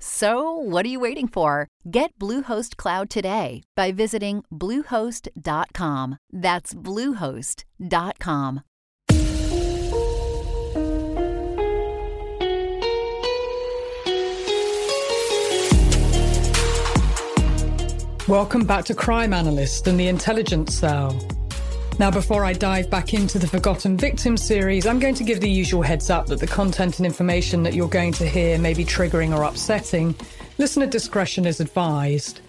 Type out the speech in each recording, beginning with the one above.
So, what are you waiting for? Get Bluehost Cloud today by visiting Bluehost.com. That's Bluehost.com. Welcome back to Crime Analyst and the Intelligence Cell. Now, before I dive back into the Forgotten Victims series, I'm going to give the usual heads up that the content and information that you're going to hear may be triggering or upsetting. Listener discretion is advised.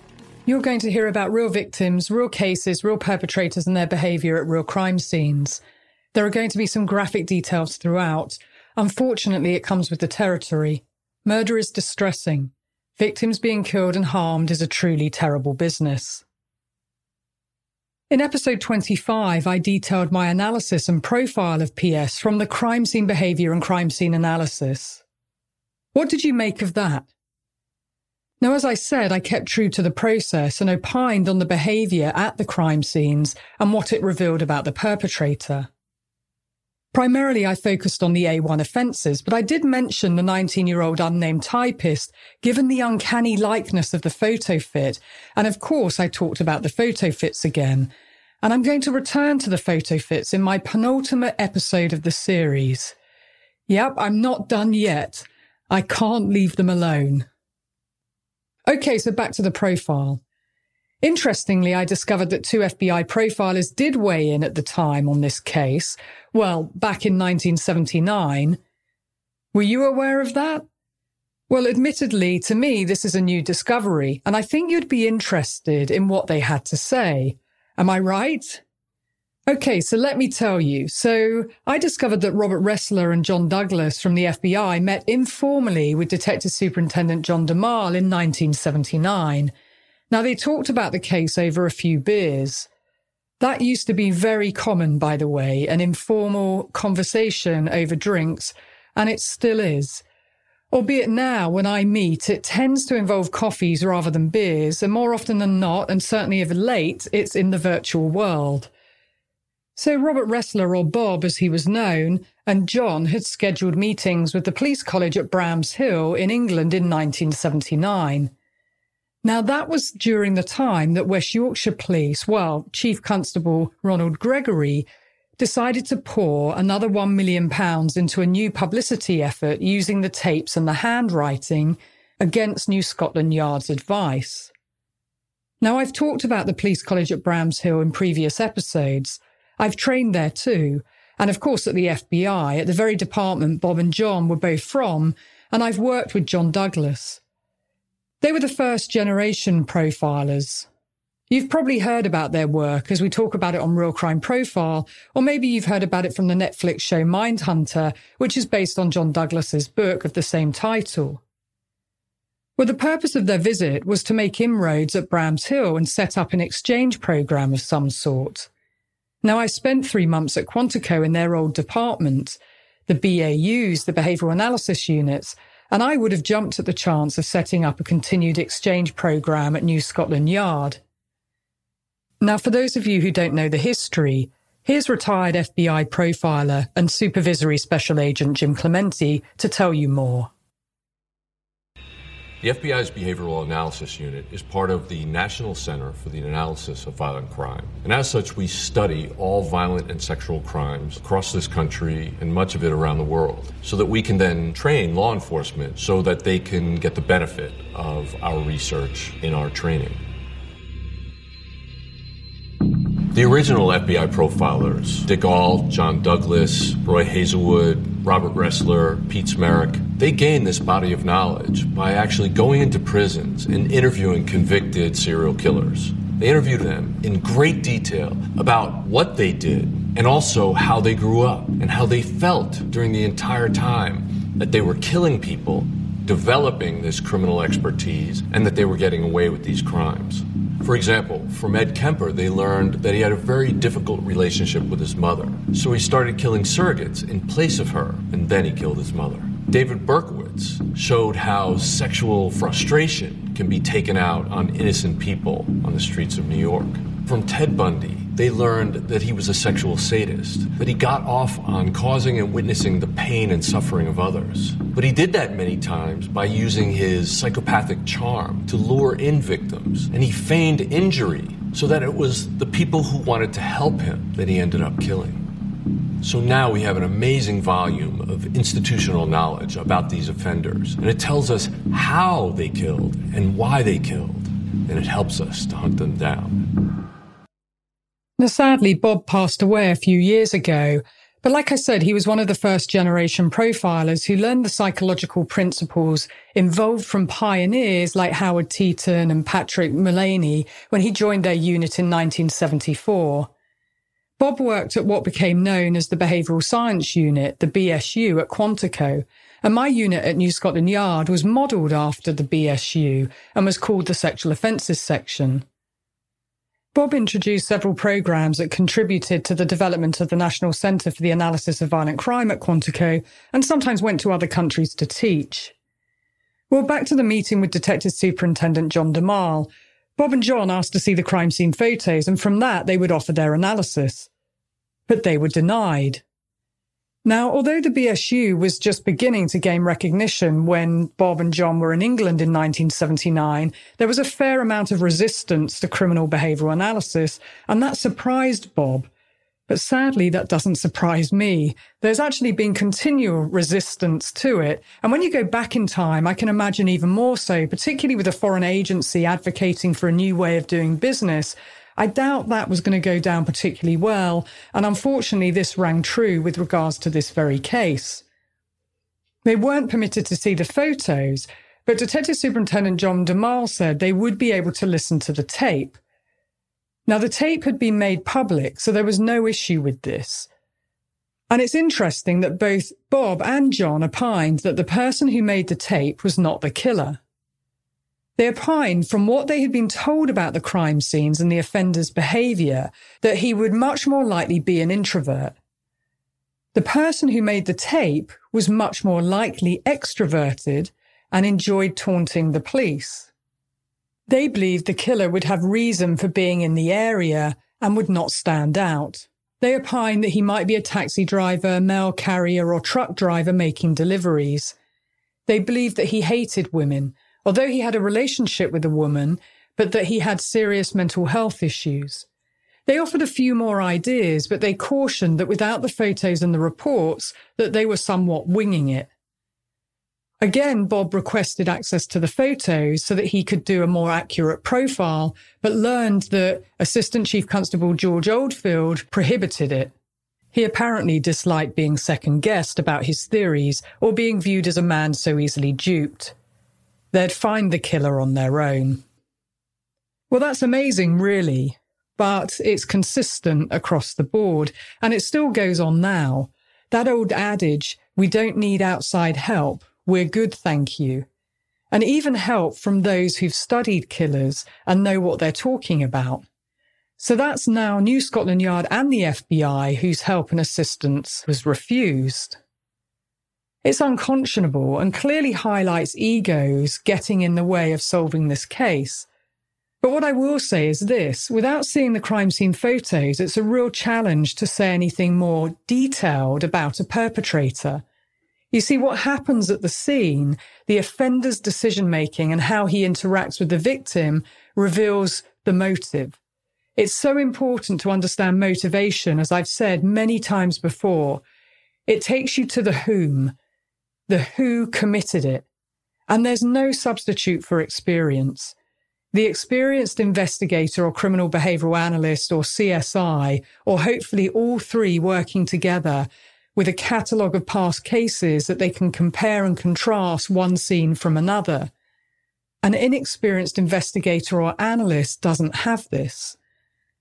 You're going to hear about real victims, real cases, real perpetrators, and their behaviour at real crime scenes. There are going to be some graphic details throughout. Unfortunately, it comes with the territory. Murder is distressing. Victims being killed and harmed is a truly terrible business. In episode 25, I detailed my analysis and profile of PS from the crime scene behaviour and crime scene analysis. What did you make of that? Now, as I said, I kept true to the process and opined on the behaviour at the crime scenes and what it revealed about the perpetrator. Primarily, I focused on the A1 offences, but I did mention the 19 year old unnamed typist, given the uncanny likeness of the photo fit. And of course, I talked about the photo fits again. And I'm going to return to the photo fits in my penultimate episode of the series. Yep, I'm not done yet. I can't leave them alone. Okay, so back to the profile. Interestingly, I discovered that two FBI profilers did weigh in at the time on this case. Well, back in 1979. Were you aware of that? Well, admittedly, to me, this is a new discovery, and I think you'd be interested in what they had to say. Am I right? Okay, so let me tell you. So I discovered that Robert Ressler and John Douglas from the FBI met informally with Detective Superintendent John Domaille in 1979. Now, they talked about the case over a few beers. That used to be very common, by the way, an informal conversation over drinks, and it still is. Albeit now, when I meet, it tends to involve coffees rather than beers, and more often than not, and certainly if late, it's in the virtual world. So Robert Ressler, or Bob as he was known, and John had scheduled meetings with the police college at Bramshill in England in 1979. Now, that was during the time that West Yorkshire Police, well, Chief Constable Ronald Gregory, decided to pour another £1 million into a new publicity effort using the tapes and the handwriting against New Scotland Yard's advice. Now, I've talked about the police college at Bramshill in previous episodes. I've trained there too. And of course, at the FBI, at the very department Bob and John were both from, and I've worked with John Douglas. They were the first generation profilers. You've probably heard about their work as we talk about it on Real Crime Profile, or maybe you've heard about it from the Netflix show Mindhunter, which is based on John Douglas's book of the same title. Well, the purpose of their visit was to make inroads at Bramshill and set up an exchange program of some sort. Now, I spent three months at Quantico in their old department, the BAUs, the behavioral analysis units, and I would have jumped at the chance of setting up a continued exchange program at New Scotland Yard. Now, for those of you who don't know the history, here's retired FBI profiler and supervisory special agent Jim Clemente to tell you more. The FBI's Behavioral Analysis Unit is part of the National Center for the Analysis of Violent Crime. And as such, we study all violent and sexual crimes across this country and much of it around the world so that we can then train law enforcement so that they can get the benefit of our research in our training. The original FBI profilers, Dick Ault, John Douglas, Roy Hazelwood, Robert Ressler, Pete Smerick, They gained this body of knowledge by actually going into prisons and interviewing convicted serial killers. They interviewed them in great detail about what they did and also how they grew up and how they felt during the entire time that they were killing people, developing this criminal expertise, and that they were getting away with these crimes. For example, from Ed Kemper, they learned that he had a very difficult relationship with his mother. So he started killing surrogates in place of her, and then he killed his mother. David Berkowitz showed how sexual frustration can be taken out on innocent people on the streets of New York. From Ted Bundy, they learned that he was a sexual sadist, that he got off on causing and witnessing the pain and suffering of others. But he did that many times by using his psychopathic charm to lure in victims, and he feigned injury so that it was the people who wanted to help him that he ended up killing. So now we have an amazing volume of institutional knowledge about these offenders, and it tells us how they killed and why they killed, and it helps us to hunt them down. Now, sadly, Bob passed away a few years ago. But like I said, he was one of the first generation profilers who learned the psychological principles involved from pioneers like Howard Teten and Patrick Mullaney when he joined their unit in 1974. Bob worked at what became known as the Behavioural Science Unit, the BSU, at Quantico, and my unit at New Scotland Yard was modelled after the BSU and was called the Sexual Offences Section. Bob introduced several programs that contributed to the development of the National Centre for the Analysis of Violent Crime at Quantico and sometimes went to other countries to teach. Well, back to the meeting with Detective Superintendent John Domaille. Bob and John asked to see the crime scene photos, and from that they would offer their analysis. But they were denied. Now, although the BSU was just beginning to gain recognition when Bob and John were in England in 1979, there was a fair amount of resistance to criminal behavioural analysis, and that surprised Bob. But sadly, that doesn't surprise me. There's actually been continual resistance to it. And when you go back in time, I can imagine even more so, particularly with a foreign agency advocating for a new way of doing business. I doubt that was going to go down particularly well, and unfortunately, this rang true with regards to this very case. They weren't permitted to see the photos, but Detective Superintendent John Domaille said they would be able to listen to the tape. Now, the tape had been made public, so there was no issue with this. And it's interesting that both Bob and John opined that the person who made the tape was not the killer. They opined from what they had been told about the crime scenes and the offender's behaviour that he would much more likely be an introvert. The person who made the tape was much more likely extroverted and enjoyed taunting the police. They believed the killer would have reason for being in the area and would not stand out. They opined that he might be a taxi driver, mail carrier, or truck driver making deliveries. They believed that he hated women although he had a relationship with a woman, but that he had serious mental health issues. They offered a few more ideas, but they cautioned that without the photos and the reports, that they were somewhat winging it. Again, Bob requested access to the photos so that he could do a more accurate profile, but learned that Assistant Chief Constable George Oldfield prohibited it. He apparently disliked being second guessed about his theories or being viewed as a man so easily duped. They'd find the killer on their own. Well, that's amazing, really, but it's consistent across the board, and it still goes on now. That old adage, we don't need outside help, we're good, thank you. And even help from those who've studied killers and know what they're talking about. So that's now New Scotland Yard and the FBI whose help and assistance was refused. It's unconscionable and clearly highlights egos getting in the way of solving this case. But what I will say is this without seeing the crime scene photos, it's a real challenge to say anything more detailed about a perpetrator. You see, what happens at the scene, the offender's decision making and how he interacts with the victim reveals the motive. It's so important to understand motivation, as I've said many times before. It takes you to the whom, the who committed it. And there's no substitute for experience. The experienced investigator or criminal behavioral analyst or CSI, or hopefully all three working together, with a catalogue of past cases that they can compare and contrast one scene from another. An inexperienced investigator or analyst doesn't have this.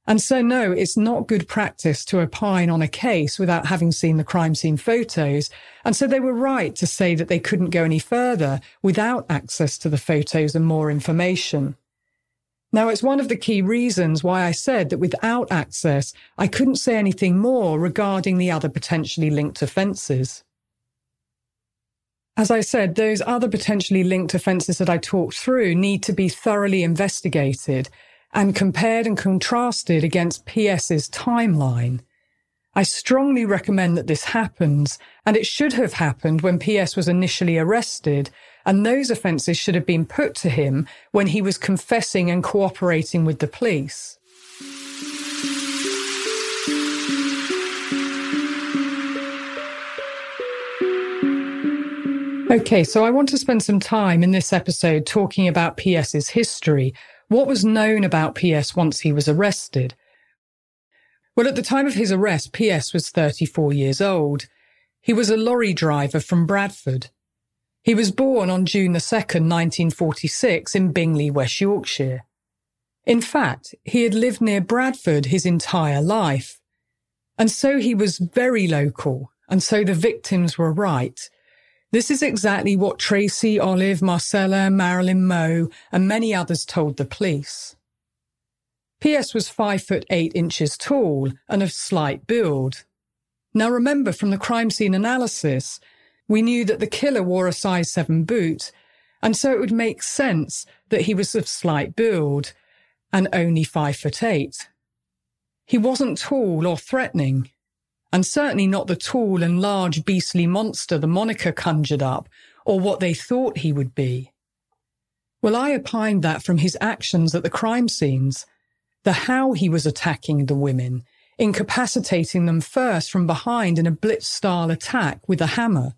And so, no, it's not good practice to opine on a case without having seen the crime scene photos. And so they were right to say that they couldn't go any further without access to the photos and more information. Now, it's one of the key reasons why I said that without access, I couldn't say anything more regarding the other potentially linked offences. As I said, those other potentially linked offences that I talked through need to be thoroughly investigated and compared and contrasted against PS's timeline. I strongly recommend that this happens, and it should have happened when PS was initially arrested, and those offences should have been put to him when he was confessing and cooperating with the police. Okay, so I want to spend some time in this episode talking about PS's history. What was known about PS once he was arrested? Well, at the time of his arrest, PS was 34 years old. He was a lorry driver from Bradford. He was born on June the 2nd, 1946 in Bingley, West Yorkshire. In fact, he had lived near Bradford his entire life. And so he was very local, and so the victims were right. This is exactly what Tracy, Olive, Marcella, Marilyn Moore, and many others told the police. P.S. was five foot eight inches tall and of slight build. Now remember from the crime scene analysis, we knew that the killer wore a size seven boot, and so it would make sense that he was of slight build and only five foot eight. He wasn't tall or threatening and certainly not the tall and large beastly monster the moniker conjured up, or what they thought he would be. Well, I opined that from his actions at the crime scenes, the how he was attacking the women, incapacitating them first from behind in a blitz style attack with a hammer.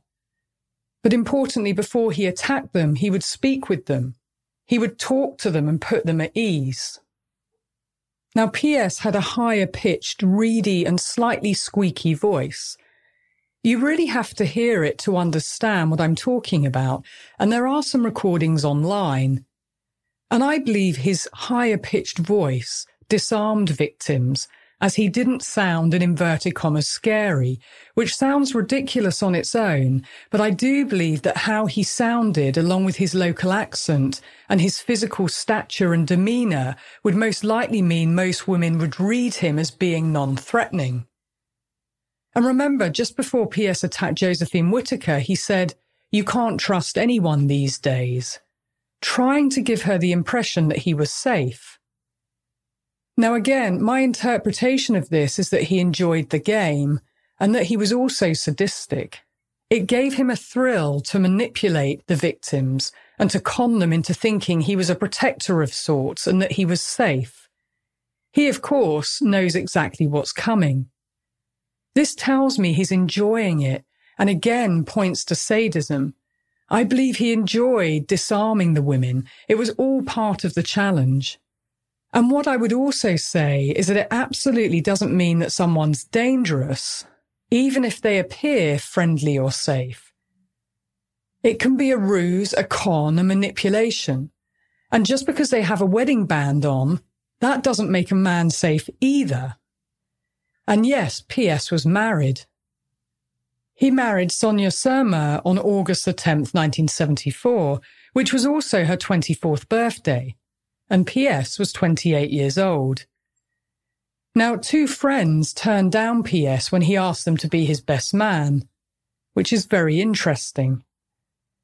But importantly, before he attacked them, he would speak with them. He would talk to them and put them at ease. Now, PS had a higher pitched, reedy, and slightly squeaky voice. You really have to hear it to understand what I'm talking about, and there are some recordings online. And I believe his higher pitched voice disarmed victims as he didn't sound in inverted commas scary, which sounds ridiculous on its own, but I do believe that how he sounded, along with his local accent and his physical stature and demeanour, would most likely mean most women would read him as being non threatening. And remember, just before P.S. attacked Josephine Whittaker, he said, You can't trust anyone these days, trying to give her the impression that he was safe. Now, again, my interpretation of this is that he enjoyed the game and that he was also sadistic. It gave him a thrill to manipulate the victims and to con them into thinking he was a protector of sorts and that he was safe. He, of course, knows exactly what's coming. This tells me he's enjoying it and again points to sadism. I believe he enjoyed disarming the women. It was all part of the challenge. And what I would also say is that it absolutely doesn't mean that someone's dangerous, even if they appear friendly or safe. It can be a ruse, a con, a manipulation. And just because they have a wedding band on, that doesn't make a man safe either. And yes, P.S. was married. He married Sonia Szurma on August the 10th, 1974, which was also her 24th birthday and PS was 28 years old. Now, two friends turned down PS when he asked them to be his best man, which is very interesting.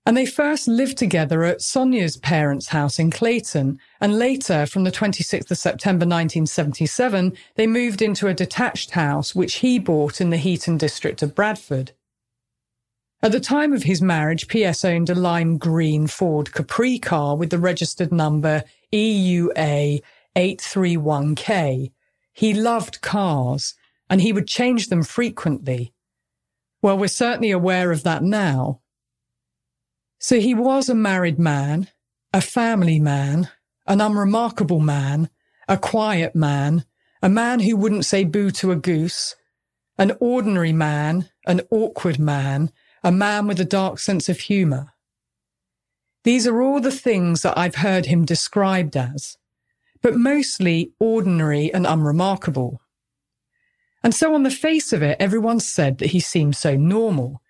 And they first lived together at Sonia's parents' house in Clayton, and later, from the 26th of September 1977, they moved into a detached house which he bought in the Heaton district of Bradford. At the time of his marriage, PS owned a lime green Ford Capri car with the registered number EUA 831K. He loved cars and he would change them frequently. Well, we're certainly aware of that now. So he was a married man, a family man, an unremarkable man, a quiet man, a man who wouldn't say boo to a goose, an ordinary man, an awkward man, a man with a dark sense of humour. These are all the things that I've heard him described as, but mostly ordinary and unremarkable. And so on the face of it, everyone said that he seemed so normal.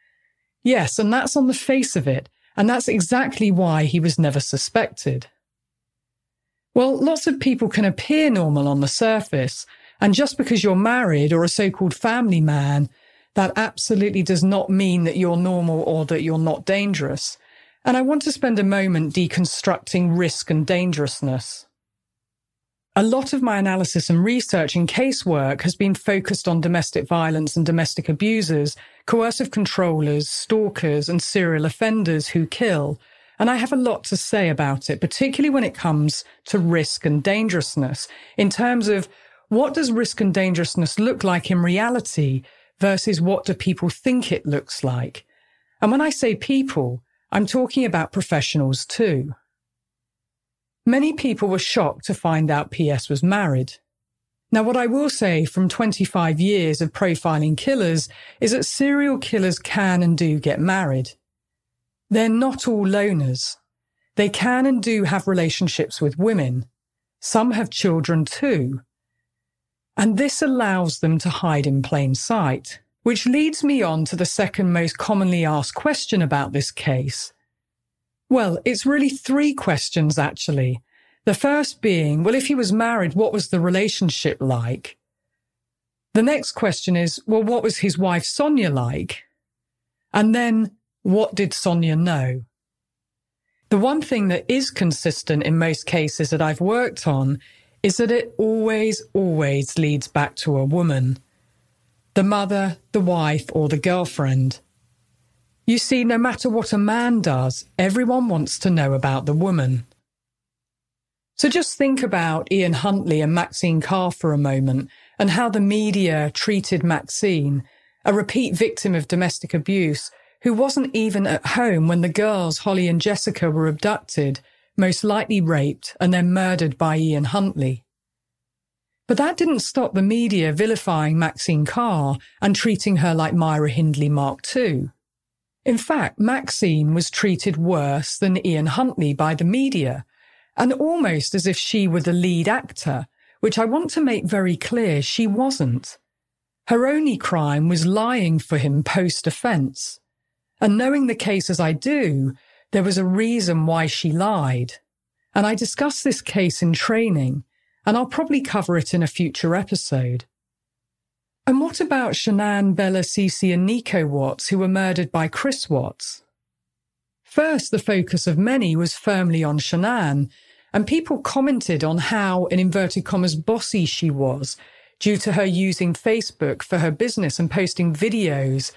Yes, and that's on the face of it, and that's exactly why he was never suspected. Well, lots of people can appear normal on the surface, and just because you're married or a so called family man, that absolutely does not mean that you're normal or that you're not dangerous. And I want to spend a moment deconstructing risk and dangerousness. A lot of my analysis and research in casework has been focused on domestic violence and domestic abusers, coercive controllers, stalkers, and serial offenders who kill, and I have a lot to say about it, particularly when it comes to risk and dangerousness in terms of what does risk and dangerousness look like in reality versus what do people think it looks like? And when I say people, I'm talking about professionals too. Many people were shocked to find out PS was married. Now, what I will say from 25 years of profiling killers is that serial killers can and do get married. They're not all loners. They can and do have relationships with women. Some have children too. And this allows them to hide in plain sight, which leads me on to the second most commonly asked question about this case. Well, it's really three questions actually. The first being, well, if he was married, what was the relationship like? The next question is, well, what was his wife Sonia like? And then, what did Sonia know? The one thing that is consistent in most cases that I've worked on is that it always, always leads back to a woman. The mother, the wife, or the girlfriend. You see, no matter what a man does, everyone wants to know about the woman. So just think about Ian Huntley and Maxine Carr for a moment and how the media treated Maxine, a repeat victim of domestic abuse, who wasn't even at home when the girls, Holly and Jessica, were abducted, most likely raped, and then murdered by Ian Huntley. But that didn't stop the media vilifying Maxine Carr and treating her like Myra Hindley Mark II. In fact, Maxine was treated worse than Ian Huntley by the media, and almost as if she were the lead actor, which I want to make very clear she wasn't. Her only crime was lying for him post offence. And knowing the case as I do, there was a reason why she lied. And I discuss this case in training, and I'll probably cover it in a future episode. And what about Shanann, Bella, Cece, and Nico Watts, who were murdered by Chris Watts? First, the focus of many was firmly on Shanann, and people commented on how, in inverted commas, bossy she was due to her using Facebook for her business and posting videos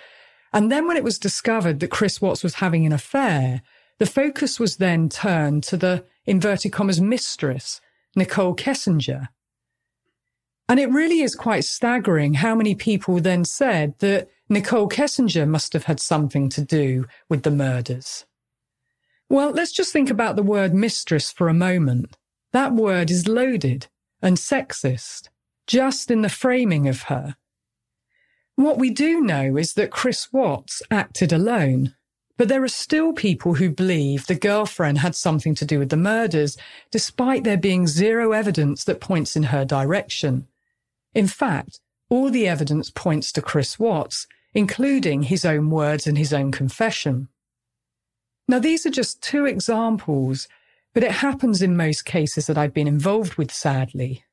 and then when it was discovered that Chris Watts was having an affair, the focus was then turned to the inverted commas mistress, Nichol Kessinger. And it really is quite staggering how many people then said that Nichol Kessinger must have had something to do with the murders. Well, let's just think about the word mistress for a moment. That word is loaded and sexist, just in the framing of her. What we do know is that Chris Watts acted alone. But there are still people who believe the girlfriend had something to do with the murders, despite there being zero evidence that points in her direction. In fact, all the evidence points to Chris Watts, including his own words and his own confession. Now, these are just two examples, but it happens in most cases that I've been involved with, sadly.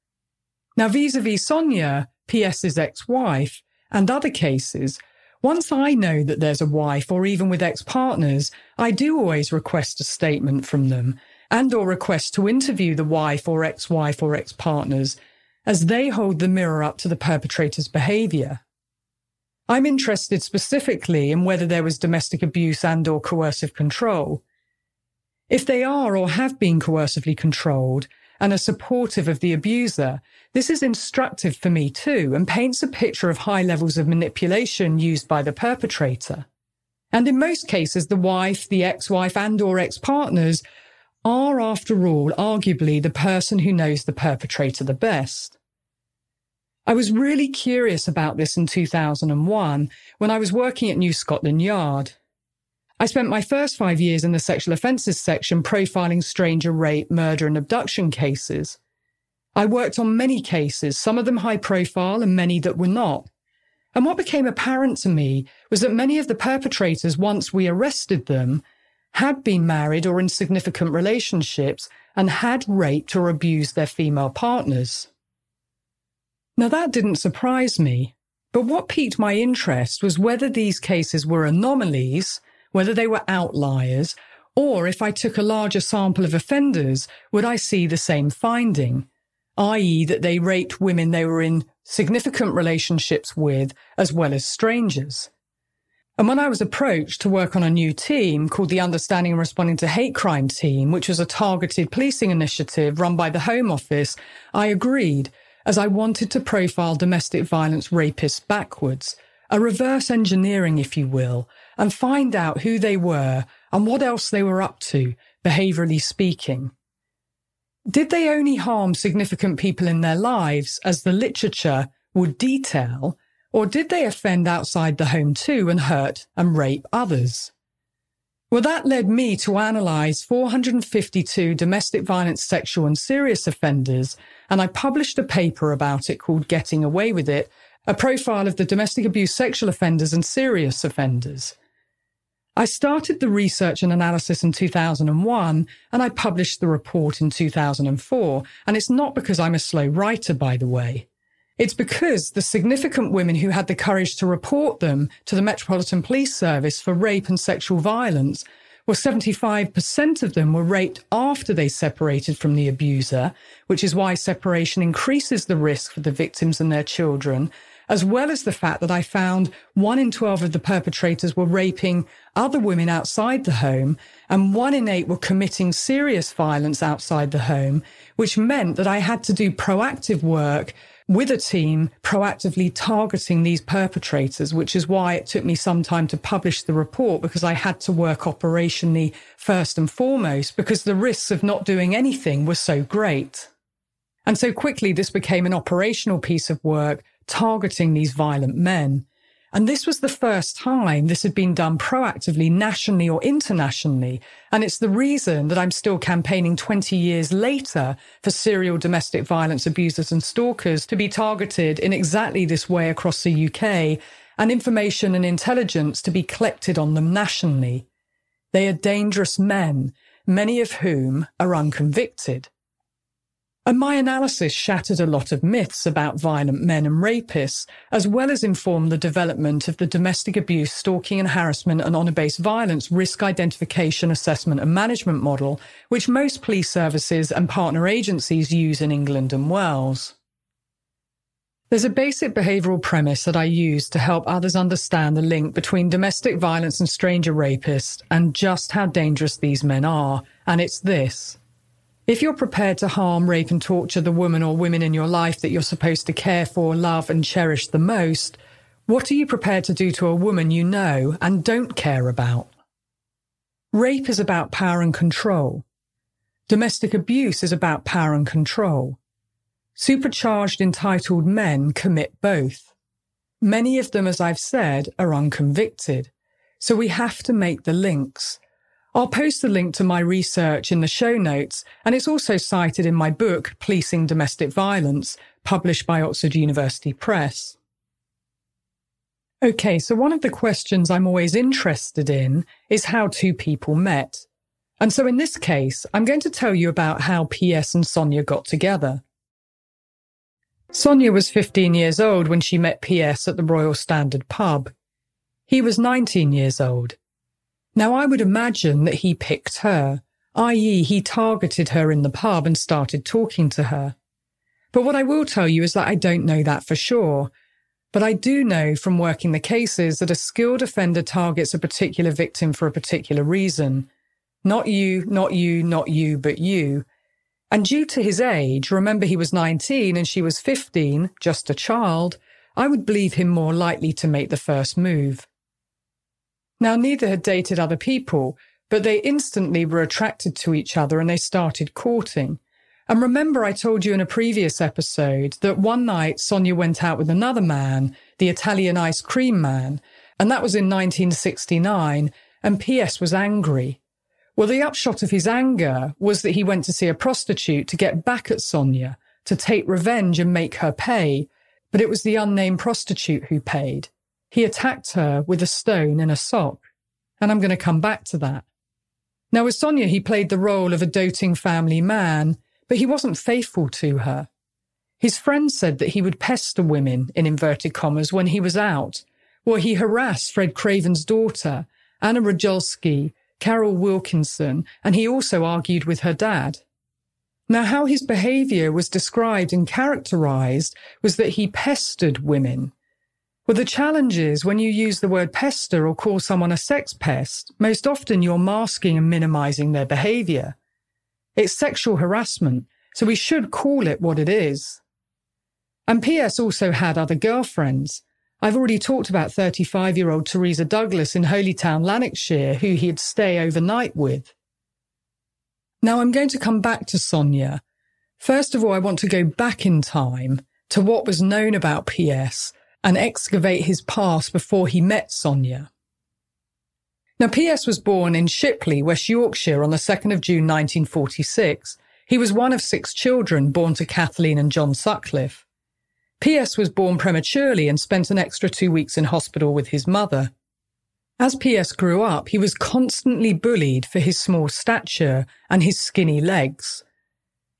Now, vis-a-vis Sonia, PS's ex-wife, and other cases, once I know that there's a wife or even with ex-partners, I do always request a statement from them and or request to interview the wife or ex-wife or ex-partners as they hold the mirror up to the perpetrator's behavior. I'm interested specifically in whether there was domestic abuse and or coercive control. If they are or have been coercively controlled, and are supportive of the abuser, this is instructive for me too and paints a picture of high levels of manipulation used by the perpetrator. And in most cases, the wife, the ex-wife and or ex-partners are, after all, arguably the person who knows the perpetrator the best. I was really curious about this in 2001 when I was working at New Scotland Yard. I spent my first five years in the sexual offences section profiling stranger rape, murder, and abduction cases. I worked on many cases, some of them high profile and many that were not. And what became apparent to me was that many of the perpetrators, once we arrested them, had been married or in significant relationships and had raped or abused their female partners. Now, that didn't surprise me, but what piqued my interest was whether these cases were anomalies, whether they were outliers, or if I took a larger sample of offenders, would I see the same finding, i.e., that they raped women they were in significant relationships with, as well as strangers. And when I was approached to work on a new team called the Understanding and Responding to Hate Crime Team, which was a targeted policing initiative run by the Home Office, I agreed as I wanted to profile domestic violence rapists backwards, a reverse engineering, if you will, and find out who they were and what else they were up to, behaviourally speaking. Did they only harm significant people in their lives, as the literature would detail, or did they offend outside the home too and hurt and rape others? Well, that led me to analyse 452 domestic violence sexual and serious offenders, and I published a paper about it called Getting Away with It, a profile of the domestic abuse sexual offenders and serious offenders. I started the research and analysis in 2001 and I published the report in 2004. And it's not because I'm a slow writer, by the way. It's because the significant women who had the courage to report them to the Metropolitan Police Service for rape and sexual violence, well, 75% of them were raped after they separated from the abuser, which is why separation increases the risk for the victims and their children, as well as the fact that I found one in 12 of the perpetrators were raping other women outside the home, and one in eight were committing serious violence outside the home, which meant that I had to do proactive work with a team proactively targeting these perpetrators, which is why it took me some time to publish the report because I had to work operationally first and foremost because the risks of not doing anything were so great. And so quickly, this became an operational piece of work targeting these violent men. And this was the first time this had been done proactively nationally or internationally. And it's the reason that I'm still campaigning 20 years later for serial domestic violence abusers and stalkers to be targeted in exactly this way across the UK and information and intelligence to be collected on them nationally. They are dangerous men, many of whom are unconvicted. And my analysis shattered a lot of myths about violent men and rapists, as well as informed the development of the domestic abuse, stalking and harassment and honour based violence risk identification, assessment and management model, which most police services and partner agencies use in England and Wales. There's a basic behavioural premise that I use to help others understand the link between domestic violence and stranger rapists and just how dangerous these men are, and it's this. If you're prepared to harm, rape, and torture the woman or women in your life that you're supposed to care for, love, and cherish the most, what are you prepared to do to a woman you know and don't care about? Rape is about power and control. Domestic abuse is about power and control. Supercharged, entitled men commit both. Many of them, as I've said, are unconvicted. So we have to make the links. I'll post the link to my research in the show notes, and it's also cited in my book, Policing Domestic Violence, published by Oxford University Press. Okay, so one of the questions I'm always interested in is how two people met. And so in this case, I'm going to tell you about how PS and Sonia got together. Sonia was 15 years old when she met PS at the Royal Standard pub. He was 19 years old. Now, I would imagine that he picked her, i.e., he targeted her in the pub and started talking to her. But what I will tell you is that I don't know that for sure. But I do know from working the cases that a skilled offender targets a particular victim for a particular reason. Not you, not you, not you, but you. And due to his age, remember he was 19 and she was 15, just a child, I would believe him more likely to make the first move. Now, neither had dated other people, but they instantly were attracted to each other and they started courting. And remember, I told you in a previous episode that one night Sonia went out with another man, the Italian ice cream man, and that was in 1969, and P.S. was angry. Well, the upshot of his anger was that he went to see a prostitute to get back at Sonia, to take revenge and make her pay, but it was the unnamed prostitute who paid. He attacked her with a stone and a sock. And I'm going to come back to that. Now, with Sonia, he played the role of a doting family man, but he wasn't faithful to her. His friends said that he would pester women, in inverted commas, when he was out, or he harassed Fred Craven's daughter, Anna Rajolski, Carol Wilkinson, and he also argued with her dad. Now, how his behavior was described and characterized was that he pestered women. Well, the challenge is when you use the word pester or call someone a sex pest, most often you're masking and minimizing their behavior. It's sexual harassment, so we should call it what it is. And P.S. also had other girlfriends. I've already talked about 35 year old Teresa Douglas in Holytown, Lanarkshire, who he'd stay overnight with. Now I'm going to come back to Sonia. First of all, I want to go back in time to what was known about P.S. and excavate his past before he met Sonia. Now, P.S. was born in Shipley, West Yorkshire on the 2nd of June 1946. He was one of six children born to Kathleen and John Sutcliffe. P.S. was born prematurely and spent an extra two weeks in hospital with his mother. As P.S. grew up, he was constantly bullied for his small stature and his skinny legs.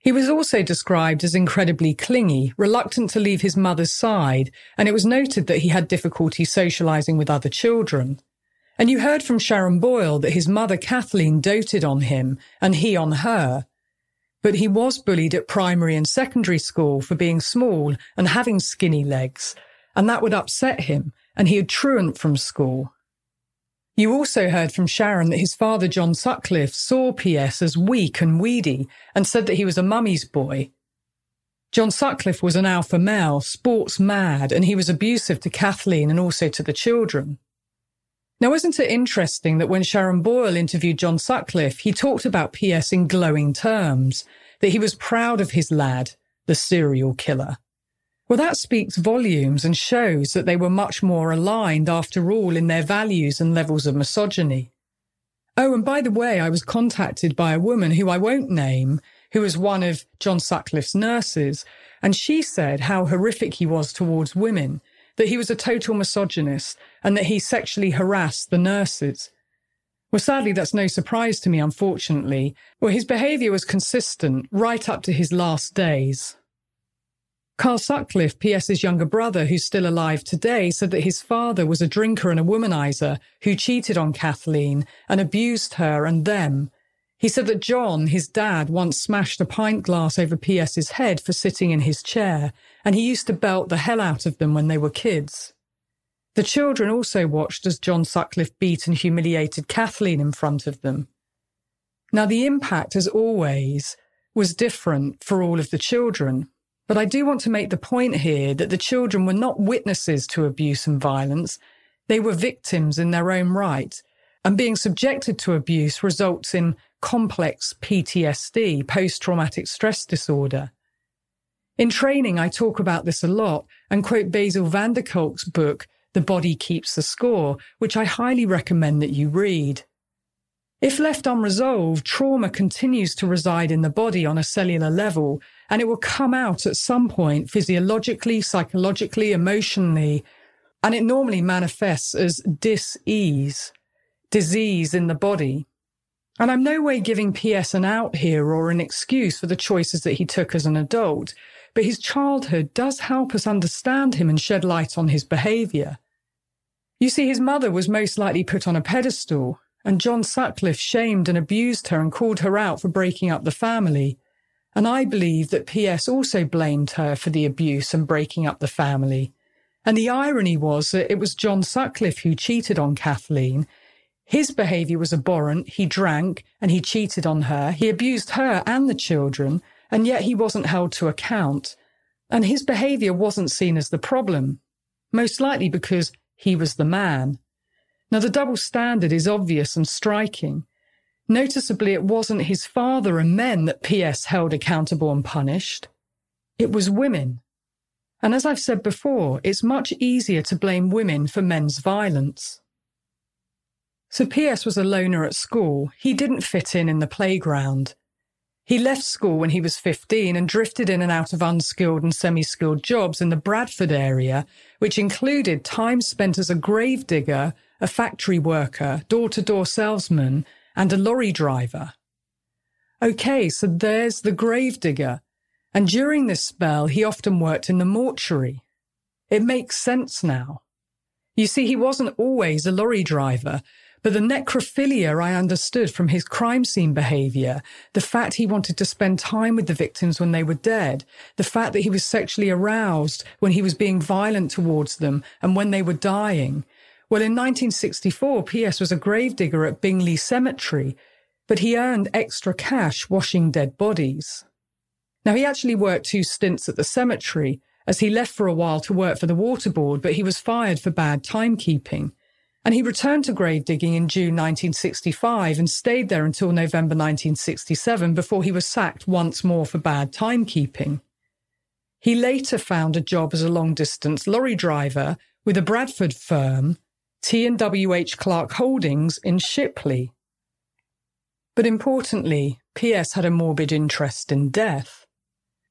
He was also described as incredibly clingy, reluctant to leave his mother's side, and it was noted that he had difficulty socializing with other children. And you heard from Sharon Boyle that his mother Kathleen doted on him and he on her. But he was bullied at primary and secondary school for being small and having skinny legs, and that would upset him, and he had truant from school. You also heard from Sharon that his father, John Sutcliffe, saw P.S. as weak and weedy and said that he was a mummy's boy. John Sutcliffe was an alpha male, sports mad, and he was abusive to Kathleen and also to the children. Now, isn't it interesting that when Sharon Boyle interviewed John Sutcliffe, he talked about P.S. in glowing terms, that he was proud of his lad, the serial killer. Well, that speaks volumes and shows that they were much more aligned after all in their values and levels of misogyny. Oh, and by the way, I was contacted by a woman who I won't name, who was one of John Sutcliffe's nurses, and she said how horrific he was towards women, that he was a total misogynist, and that he sexually harassed the nurses. Well, sadly, that's no surprise to me, unfortunately. Well, his behaviour was consistent right up to his last days. Carl Sutcliffe, P.S.'s younger brother, who's still alive today, said that his father was a drinker and a womanizer who cheated on Kathleen and abused her and them. He said that John, his dad, once smashed a pint glass over P.S.'s head for sitting in his chair, and he used to belt the hell out of them when they were kids. The children also watched as John Sutcliffe beat and humiliated Kathleen in front of them. Now, the impact, as always, was different for all of the children. But I do want to make the point here that the children were not witnesses to abuse and violence. They were victims in their own right. And being subjected to abuse results in complex PTSD, post traumatic stress disorder. In training, I talk about this a lot and quote Bessel van der Kolk's book, The Body Keeps the Score, which I highly recommend that you read. If left unresolved, trauma continues to reside in the body on a cellular level, and it will come out at some point physiologically, psychologically, emotionally, and it normally manifests as dis-ease, disease in the body. And I'm no way giving PS an out here or an excuse for the choices that he took as an adult, but his childhood does help us understand him and shed light on his behaviour. You see, his mother was most likely put on a pedestal, and John Sutcliffe shamed and abused her and called her out for breaking up the family. And I believe that PS also blamed her for the abuse and breaking up the family. And the irony was that it was John Sutcliffe who cheated on Kathleen. His behaviour was abhorrent. He drank and he cheated on her. He abused her and the children, and yet he wasn't held to account. And his behaviour wasn't seen as the problem, most likely because he was the man. Now, the double standard is obvious and striking. Noticeably, it wasn't his father and men that PS held accountable and punished. It was women. And as I've said before, it's much easier to blame women for men's violence. So PS was a loner at school. He didn't fit in in the playground. He left school when he was 15 and drifted in and out of unskilled and semi skilled jobs in the Bradford area, which included time spent as a grave digger, a factory worker, door to door salesman, and a lorry driver. Okay, so there's the grave digger. And during this spell, he often worked in the mortuary. It makes sense now. You see, he wasn't always a lorry driver, but the necrophilia I understood from his crime scene behavior, the fact he wanted to spend time with the victims when they were dead, the fact that he was sexually aroused when he was being violent towards them and when they were dying. Well, in 1964, P.S. was a gravedigger at Bingley Cemetery, but he earned extra cash washing dead bodies. Now, he actually worked two stints at the cemetery, as he left for a while to work for the water board, but he was fired for bad timekeeping and he returned to grave digging in June 1965 and stayed there until November 1967 before he was sacked once more for bad timekeeping. He later found a job as a long distance lorry driver with a Bradford firm, T&WH Clark Holdings in Shipley. But importantly, P.S. had a morbid interest in death.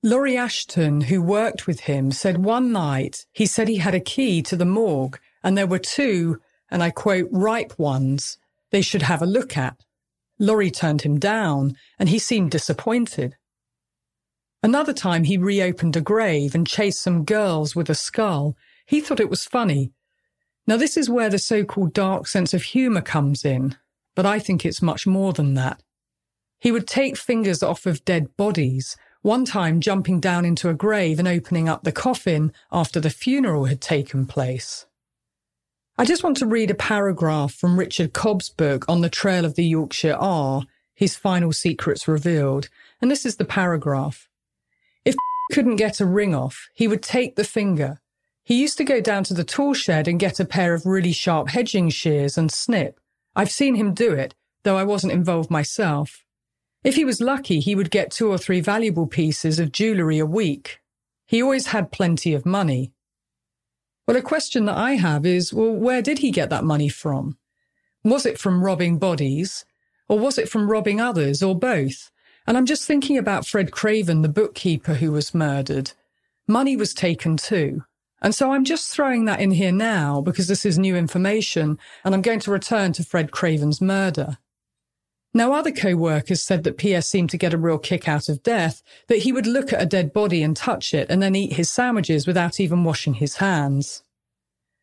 Laurie Ashton, who worked with him, said one night he said he had a key to the morgue and there were two and I quote, ripe ones they should have a look at. Laurie turned him down, and he seemed disappointed. Another time he reopened a grave and chased some girls with a skull. He thought it was funny. Now, this is where the so called dark sense of humour comes in, but I think it's much more than that. He would take fingers off of dead bodies, one time jumping down into a grave and opening up the coffin after the funeral had taken place. I just want to read a paragraph from Richard Cobb's book On the Trail of the Yorkshire R, His Final Secrets Revealed. And this is the paragraph. If couldn't get a ring off, he would take the finger. He used to go down to the tool shed and get a pair of really sharp hedging shears and snip. I've seen him do it, though I wasn't involved myself. If he was lucky, he would get two or three valuable pieces of jewellery a week. He always had plenty of money. Well, a question that I have is well, where did he get that money from? Was it from robbing bodies? Or was it from robbing others, or both? And I'm just thinking about Fred Craven, the bookkeeper who was murdered. Money was taken too. And so I'm just throwing that in here now because this is new information and I'm going to return to Fred Craven's murder. Now, other co-workers said that PS seemed to get a real kick out of death, that he would look at a dead body and touch it and then eat his sandwiches without even washing his hands.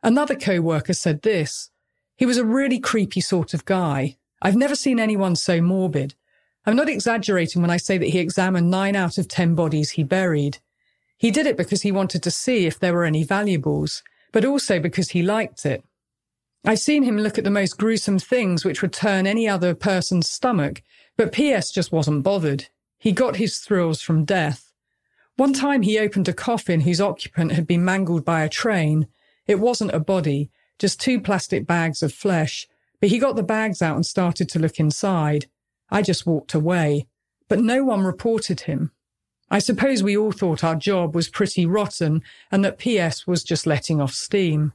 Another co-worker said this. He was a really creepy sort of guy. I've never seen anyone so morbid. I'm not exaggerating when I say that he examined nine out of ten bodies he buried. He did it because he wanted to see if there were any valuables, but also because he liked it. I've seen him look at the most gruesome things which would turn any other person's stomach, but P.S. just wasn't bothered. He got his thrills from death. One time he opened a coffin whose occupant had been mangled by a train. It wasn't a body, just two plastic bags of flesh, but he got the bags out and started to look inside. I just walked away, but no one reported him. I suppose we all thought our job was pretty rotten and that PS was just letting off steam.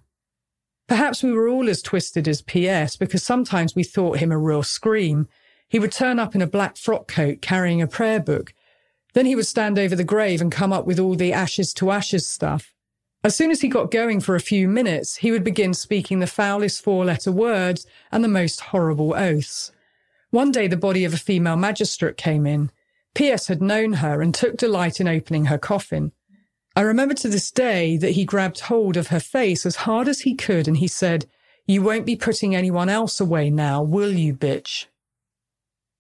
Perhaps we were all as twisted as PS because sometimes we thought him a real scream. He would turn up in a black frock coat carrying a prayer book. Then he would stand over the grave and come up with all the ashes to ashes stuff. As soon as he got going for a few minutes, he would begin speaking the foulest four letter words and the most horrible oaths. One day the body of a female magistrate came in. P.S. had known her and took delight in opening her coffin. I remember to this day that he grabbed hold of her face as hard as he could and he said, You won't be putting anyone else away now, will you, bitch?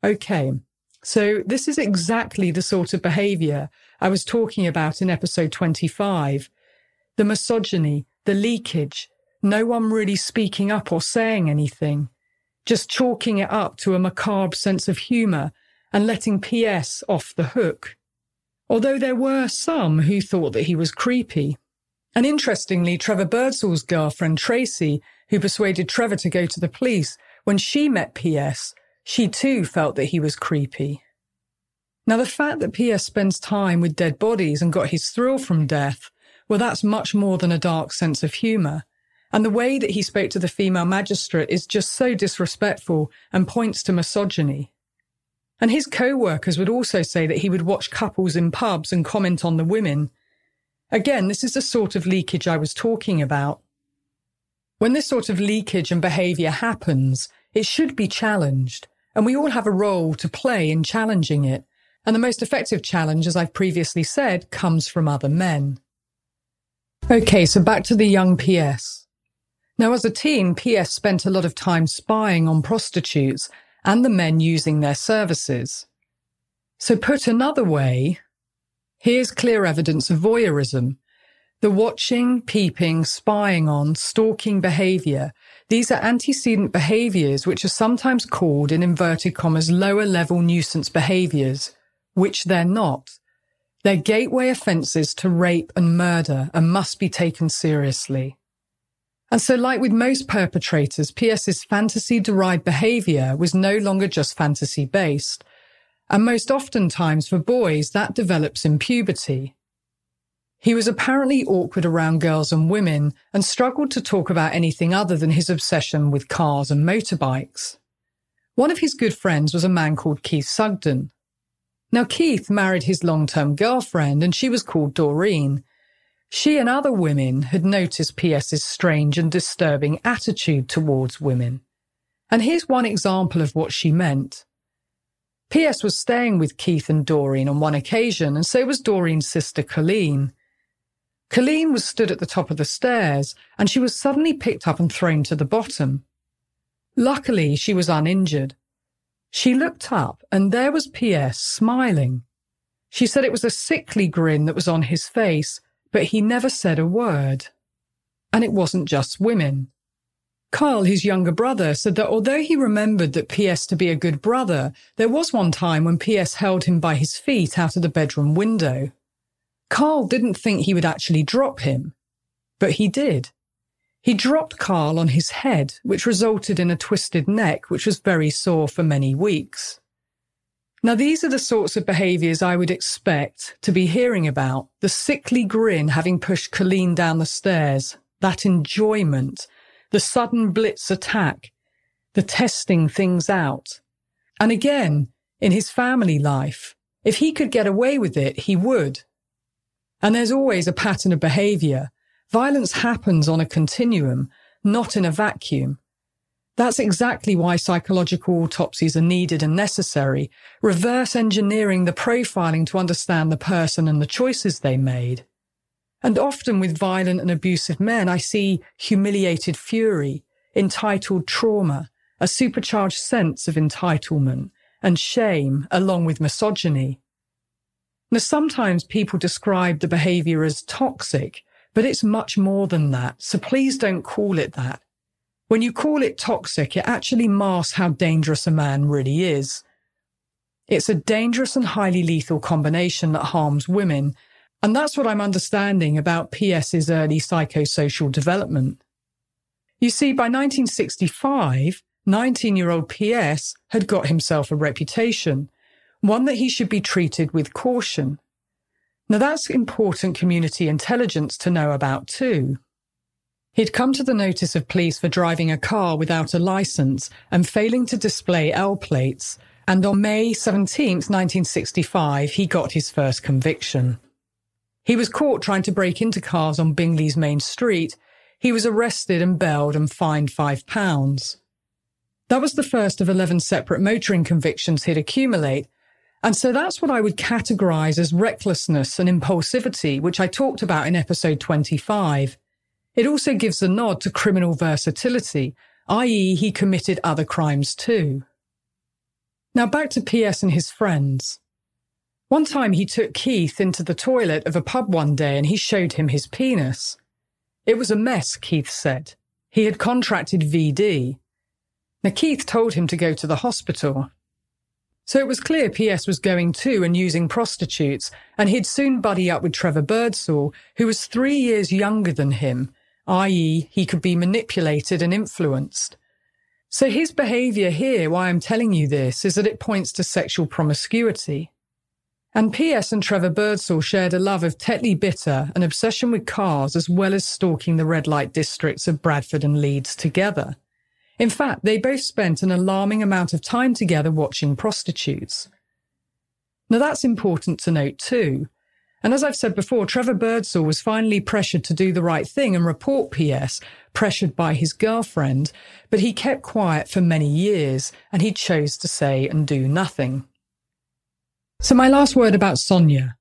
Okay, so this is exactly the sort of behavior I was talking about in episode 25. The misogyny, the leakage, no one really speaking up or saying anything, just chalking it up to a macabre sense of humour and letting PS off the hook although there were some who thought that he was creepy. And interestingly, Trevor Birdsall's girlfriend, Tracy, who persuaded Trevor to go to the police, when she met PS, She too felt that he was creepy. Now, the fact that PS spends time with dead bodies and got his thrill from death, well, that's much more than a dark sense of humour. And the way that he spoke to the female magistrate is just so disrespectful and points to misogyny. And his co-workers would also say that he would watch couples in pubs and comment on the women. Again, this is the sort of leakage I was talking about. When this sort of leakage and behaviour happens, it should be challenged. And we all have a role to play in challenging it. And the most effective challenge, as I've previously said, comes from other men. Okay, so back to the young PS. Now, as a teen, PS spent a lot of time spying on prostitutes and the men using their services. So, put another way, here's clear evidence of voyeurism. The watching, peeping, spying on, stalking behavior these are antecedent behaviors which are sometimes called in inverted commas lower level nuisance behaviors, which they're not. They're gateway offences to rape and murder and must be taken seriously. And so, like with most perpetrators, PS's fantasy derived behaviour was no longer just fantasy based. And most oftentimes for boys, that develops in puberty. He was apparently awkward around girls and women and struggled to talk about anything other than his obsession with cars and motorbikes. One of his good friends was a man called Keith Sugden. Now, Keith married his long term girlfriend, and she was called Doreen. She and other women had noticed P.S.'s strange and disturbing attitude towards women. And here's one example of what she meant. P.S. was staying with Keith and Doreen on one occasion, and so was Doreen's sister Colleen. Colleen was stood at the top of the stairs and she was suddenly picked up and thrown to the bottom. Luckily, she was uninjured. She looked up and there was P.S. smiling. She said it was a sickly grin that was on his face, but he never said a word. And it wasn't just women. Carl, his younger brother, said that although he remembered that P.S. to be a good brother, there was one time when P.S. held him by his feet out of the bedroom window. Carl didn't think he would actually drop him, but he did. He dropped Carl on his head, which resulted in a twisted neck, which was very sore for many weeks. Now, these are the sorts of behaviours I would expect to be hearing about. The sickly grin having pushed Colleen down the stairs, that enjoyment, the sudden blitz attack, the testing things out. And again, in his family life, if he could get away with it, he would. And there's always a pattern of behavior. Violence happens on a continuum, not in a vacuum. That's exactly why psychological autopsies are needed and necessary, reverse engineering the profiling to understand the person and the choices they made. And often with violent and abusive men, I see humiliated fury, entitled trauma, a supercharged sense of entitlement, and shame, along with misogyny. Now, sometimes people describe the behavior as toxic, but it's much more than that. So please don't call it that. When you call it toxic, it actually masks how dangerous a man really is. It's a dangerous and highly lethal combination that harms women. And that's what I'm understanding about PS's early psychosocial development. You see, by 1965, 19 year old PS had got himself a reputation one that he should be treated with caution. Now that's important community intelligence to know about too. He'd come to the notice of police for driving a car without a license and failing to display L plates, and on May 17, 1965, he got his first conviction. He was caught trying to break into cars on Bingley's main street. He was arrested and bailed and fined five pounds. That was the first of 11 separate motoring convictions he'd accumulate, and so that's what I would categorize as recklessness and impulsivity, which I talked about in episode 25. It also gives a nod to criminal versatility, i.e., he committed other crimes too. Now back to PS and his friends. One time he took Keith into the toilet of a pub one day and he showed him his penis. It was a mess, Keith said. He had contracted VD. Now Keith told him to go to the hospital, so it was clear PS was going to and using prostitutes, and he'd soon buddy up with Trevor Birdsall, who was three years younger than him, i.e., he could be manipulated and influenced. So his behaviour here, why I'm telling you this, is that it points to sexual promiscuity. And P.S. and Trevor Birdsall shared a love of Tetley Bitter, an obsession with cars, as well as stalking the red light districts of Bradford and Leeds together. In fact, they both spent an alarming amount of time together watching prostitutes. Now that's important to note too. And as I've said before, Trevor Birdsall was finally pressured to do the right thing and report PS, pressured by his girlfriend, but he kept quiet for many years and he chose to say and do nothing. So my last word about Sonia.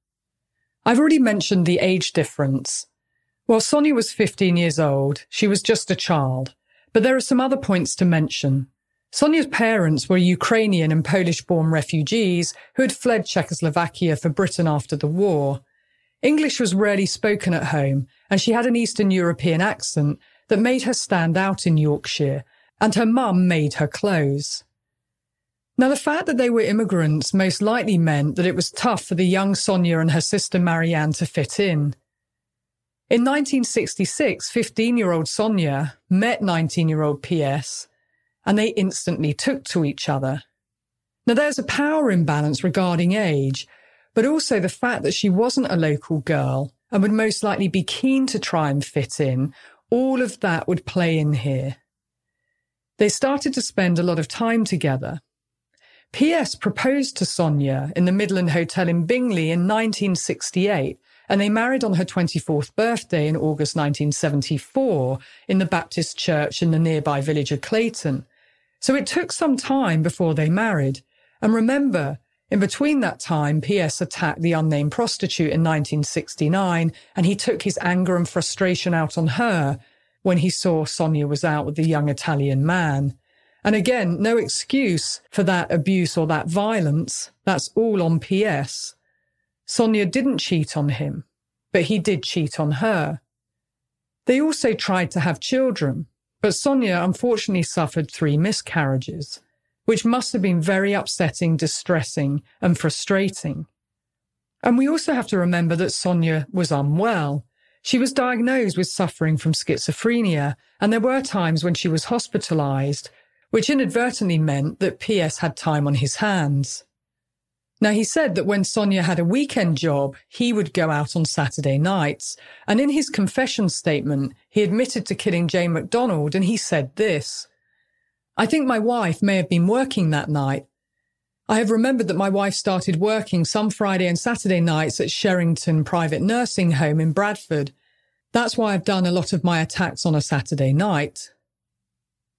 I've already mentioned the age difference. While Sonia was 15 years old, she was just a child. But there are some other points to mention. Sonia's parents were Ukrainian and Polish born refugees who had fled Czechoslovakia for Britain after the war. English was rarely spoken at home, and she had an Eastern European accent that made her stand out in Yorkshire, and her mum made her clothes. Now, the fact that they were immigrants most likely meant that it was tough for the young Sonia and her sister Marianne to fit in. In 1966, 15 year old Sonia met 19 year old PS, and they instantly took to each other. Now, there's a power imbalance regarding age, but also the fact that she wasn't a local girl and would most likely be keen to try and fit in, all of that would play in here. They started to spend a lot of time together. P.S. proposed to Sonia in the Midland Hotel in Bingley in 1968, and they married on her 24th birthday in August 1974 in the Baptist church in the nearby village of Clayton. So it took some time before they married. And remember, in between that time, P.S. attacked the unnamed prostitute in 1969, and he took his anger and frustration out on her when he saw Sonia was out with the young Italian man. And again, no excuse for that abuse or that violence. That's all on PS. Sonia didn't cheat on him, but he did cheat on her. They also tried to have children, but Sonia unfortunately suffered three miscarriages, which must have been very upsetting, distressing, and frustrating. And we also have to remember that Sonia was unwell. She was diagnosed with suffering from schizophrenia, and there were times when she was hospitalized which inadvertently meant that PS had time on his hands. Now, he said that when Sonia had a weekend job, he would go out on Saturday nights. And in his confession statement, he admitted to killing Jayne MacDonald and he said this I think my wife may have been working that night. I have remembered that my wife started working some Friday and Saturday nights at Sherrington Private Nursing Home in Bradford. That's why I've done a lot of my attacks on a Saturday night.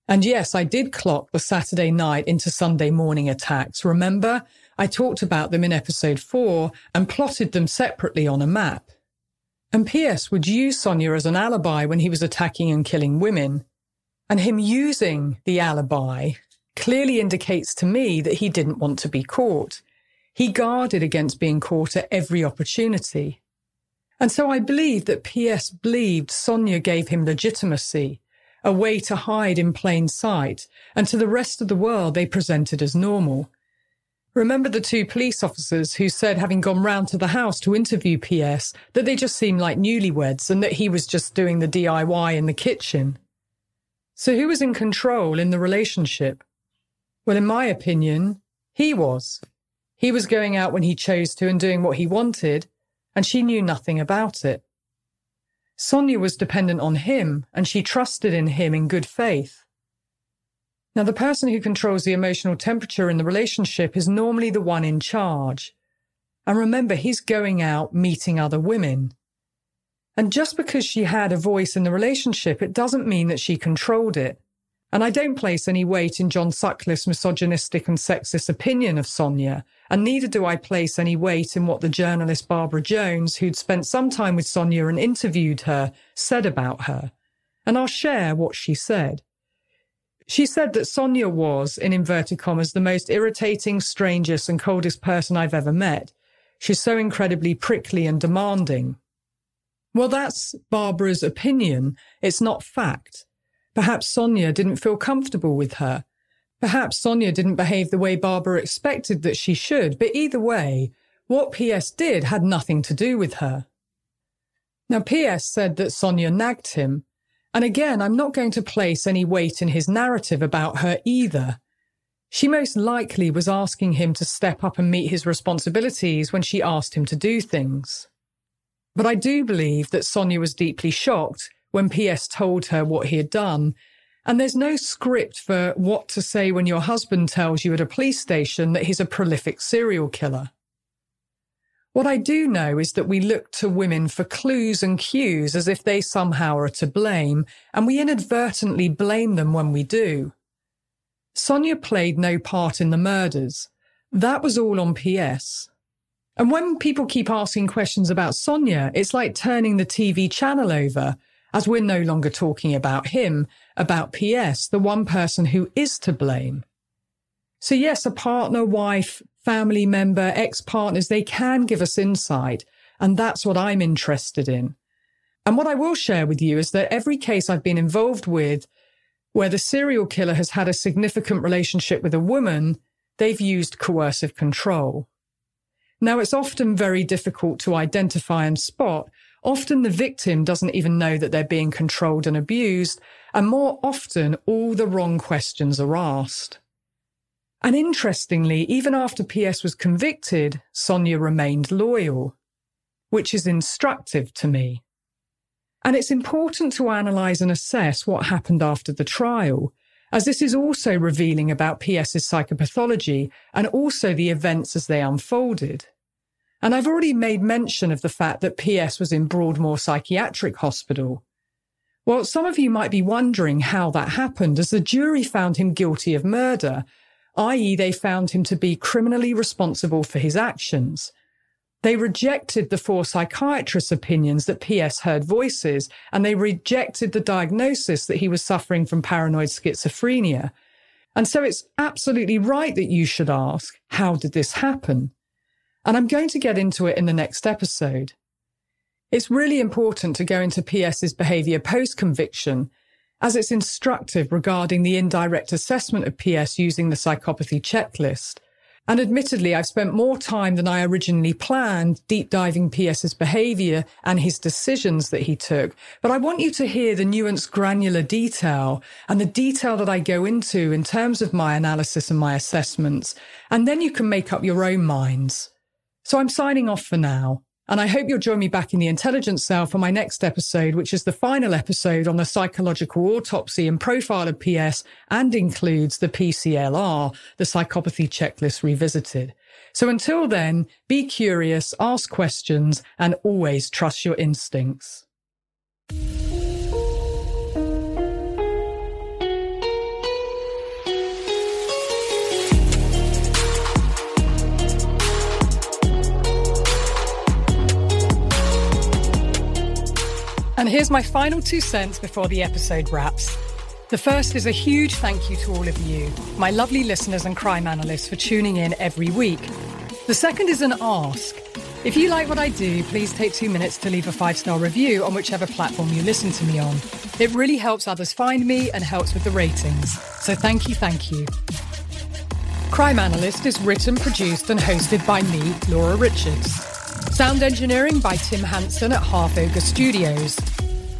And yes, I did clock the Saturday night into Sunday morning attacks. Remember, I talked about them in episode four and plotted them separately on a map. And P.S. would use Sonia as an alibi when he was attacking and killing women. And him using the alibi clearly indicates to me that he didn't want to be caught. He guarded against being caught at every opportunity. And so I believe that P.S. believed Sonia gave him legitimacy a way to hide in plain sight, and to the rest of the world they presented as normal. Remember the two police officers who said, having gone round to the house to interview PS, that they just seemed like newlyweds and that he was just doing the DIY in the kitchen? So who was in control in the relationship? Well, in my opinion, he was. He was going out when he chose to and doing what he wanted, and she knew nothing about it. Sonia was dependent on him and she trusted in him in good faith. Now, the person who controls the emotional temperature in the relationship is normally the one in charge. And remember, he's going out meeting other women. And just because she had a voice in the relationship, it doesn't mean that she controlled it. And I don't place any weight in John Sutcliffe's misogynistic and sexist opinion of Sonia, and neither do I place any weight in what the journalist Barbara Jones, who'd spent some time with Sonia and interviewed her, said about her. And I'll share what she said. She said that Sonia was, in inverted commas, the most irritating, strangest, and coldest person I've ever met. She's so incredibly prickly and demanding. Well, that's Barbara's opinion. It's not fact. Perhaps Sonia didn't feel comfortable with her. Perhaps Sonia didn't behave the way Barbara expected that she should, but either way, what PS did had nothing to do with her. Now, PS said that Sonia nagged him, And again, I'm not going to place any weight in his narrative about her either. She most likely was asking him to step up and meet his responsibilities when she asked him to do things. But I do believe that Sonia was deeply shocked when PS told her what he had done. And there's no script for what to say when your husband tells you at a police station that he's a prolific serial killer. What I do know is that we look to women for clues and cues as if they somehow are to blame, and we inadvertently blame them when we do. Sonia played no part in the murders. That was all on PS. And when people keep asking questions about Sonia, it's like turning the TV channel over, as we're no longer talking about him, about PS, the one person who is to blame. So yes, a partner, wife, family member, ex-partners, they can give us insight. And that's what I'm interested in. And what I will share with you is that every case I've been involved with where the serial killer has had a significant relationship with a woman, they've used coercive control. Now, it's often very difficult to identify and spot. Often the victim doesn't even know that they're being controlled and abused, and more often, all the wrong questions are asked. And interestingly, even after PS was convicted, Sonia remained loyal, which is instructive to me. And it's important to analyse and assess what happened after the trial, as this is also revealing about PS's psychopathology and also the events as they unfolded. And I've already made mention of the fact that PS was in Broadmoor Psychiatric Hospital. Well, some of you might be wondering how that happened, as the jury found him guilty of murder, i.e., they found him to be criminally responsible for his actions. They rejected the four psychiatrists' opinions that PS heard voices, and they rejected the diagnosis that he was suffering from paranoid schizophrenia. And so it's absolutely right that you should ask, how did this happen? And I'm going to get into it in the next episode. It's really important to go into PS's behaviour post conviction, as it's instructive regarding the indirect assessment of PS using the psychopathy checklist. And admittedly, I've spent more time than I originally planned deep diving PS's behavior and his decisions that he took. But I want you to hear the nuanced granular detail and the detail that I go into in terms of my analysis and my assessments. And then you can make up your own minds. So I'm signing off for now. And I hope you'll join me back in the intelligence cell for my next episode, which is the final episode on the psychological autopsy and profile of PS and includes the PCLR, the psychopathy checklist revisited. So until then, be curious, ask questions, and always trust your instincts. And here's my final two cents before the episode wraps. The first is a huge thank you to all of you, my lovely listeners and crime analysts, for tuning in every week. The second is an ask. If you like what I do, please take two minutes to leave a five star review on whichever platform you listen to me on. It really helps others find me and helps with the ratings. So thank you, thank you. Crime Analyst is written, produced, and hosted by me, Laura Richards. Sound engineering by Tim Hanson at Half Ogre Studios.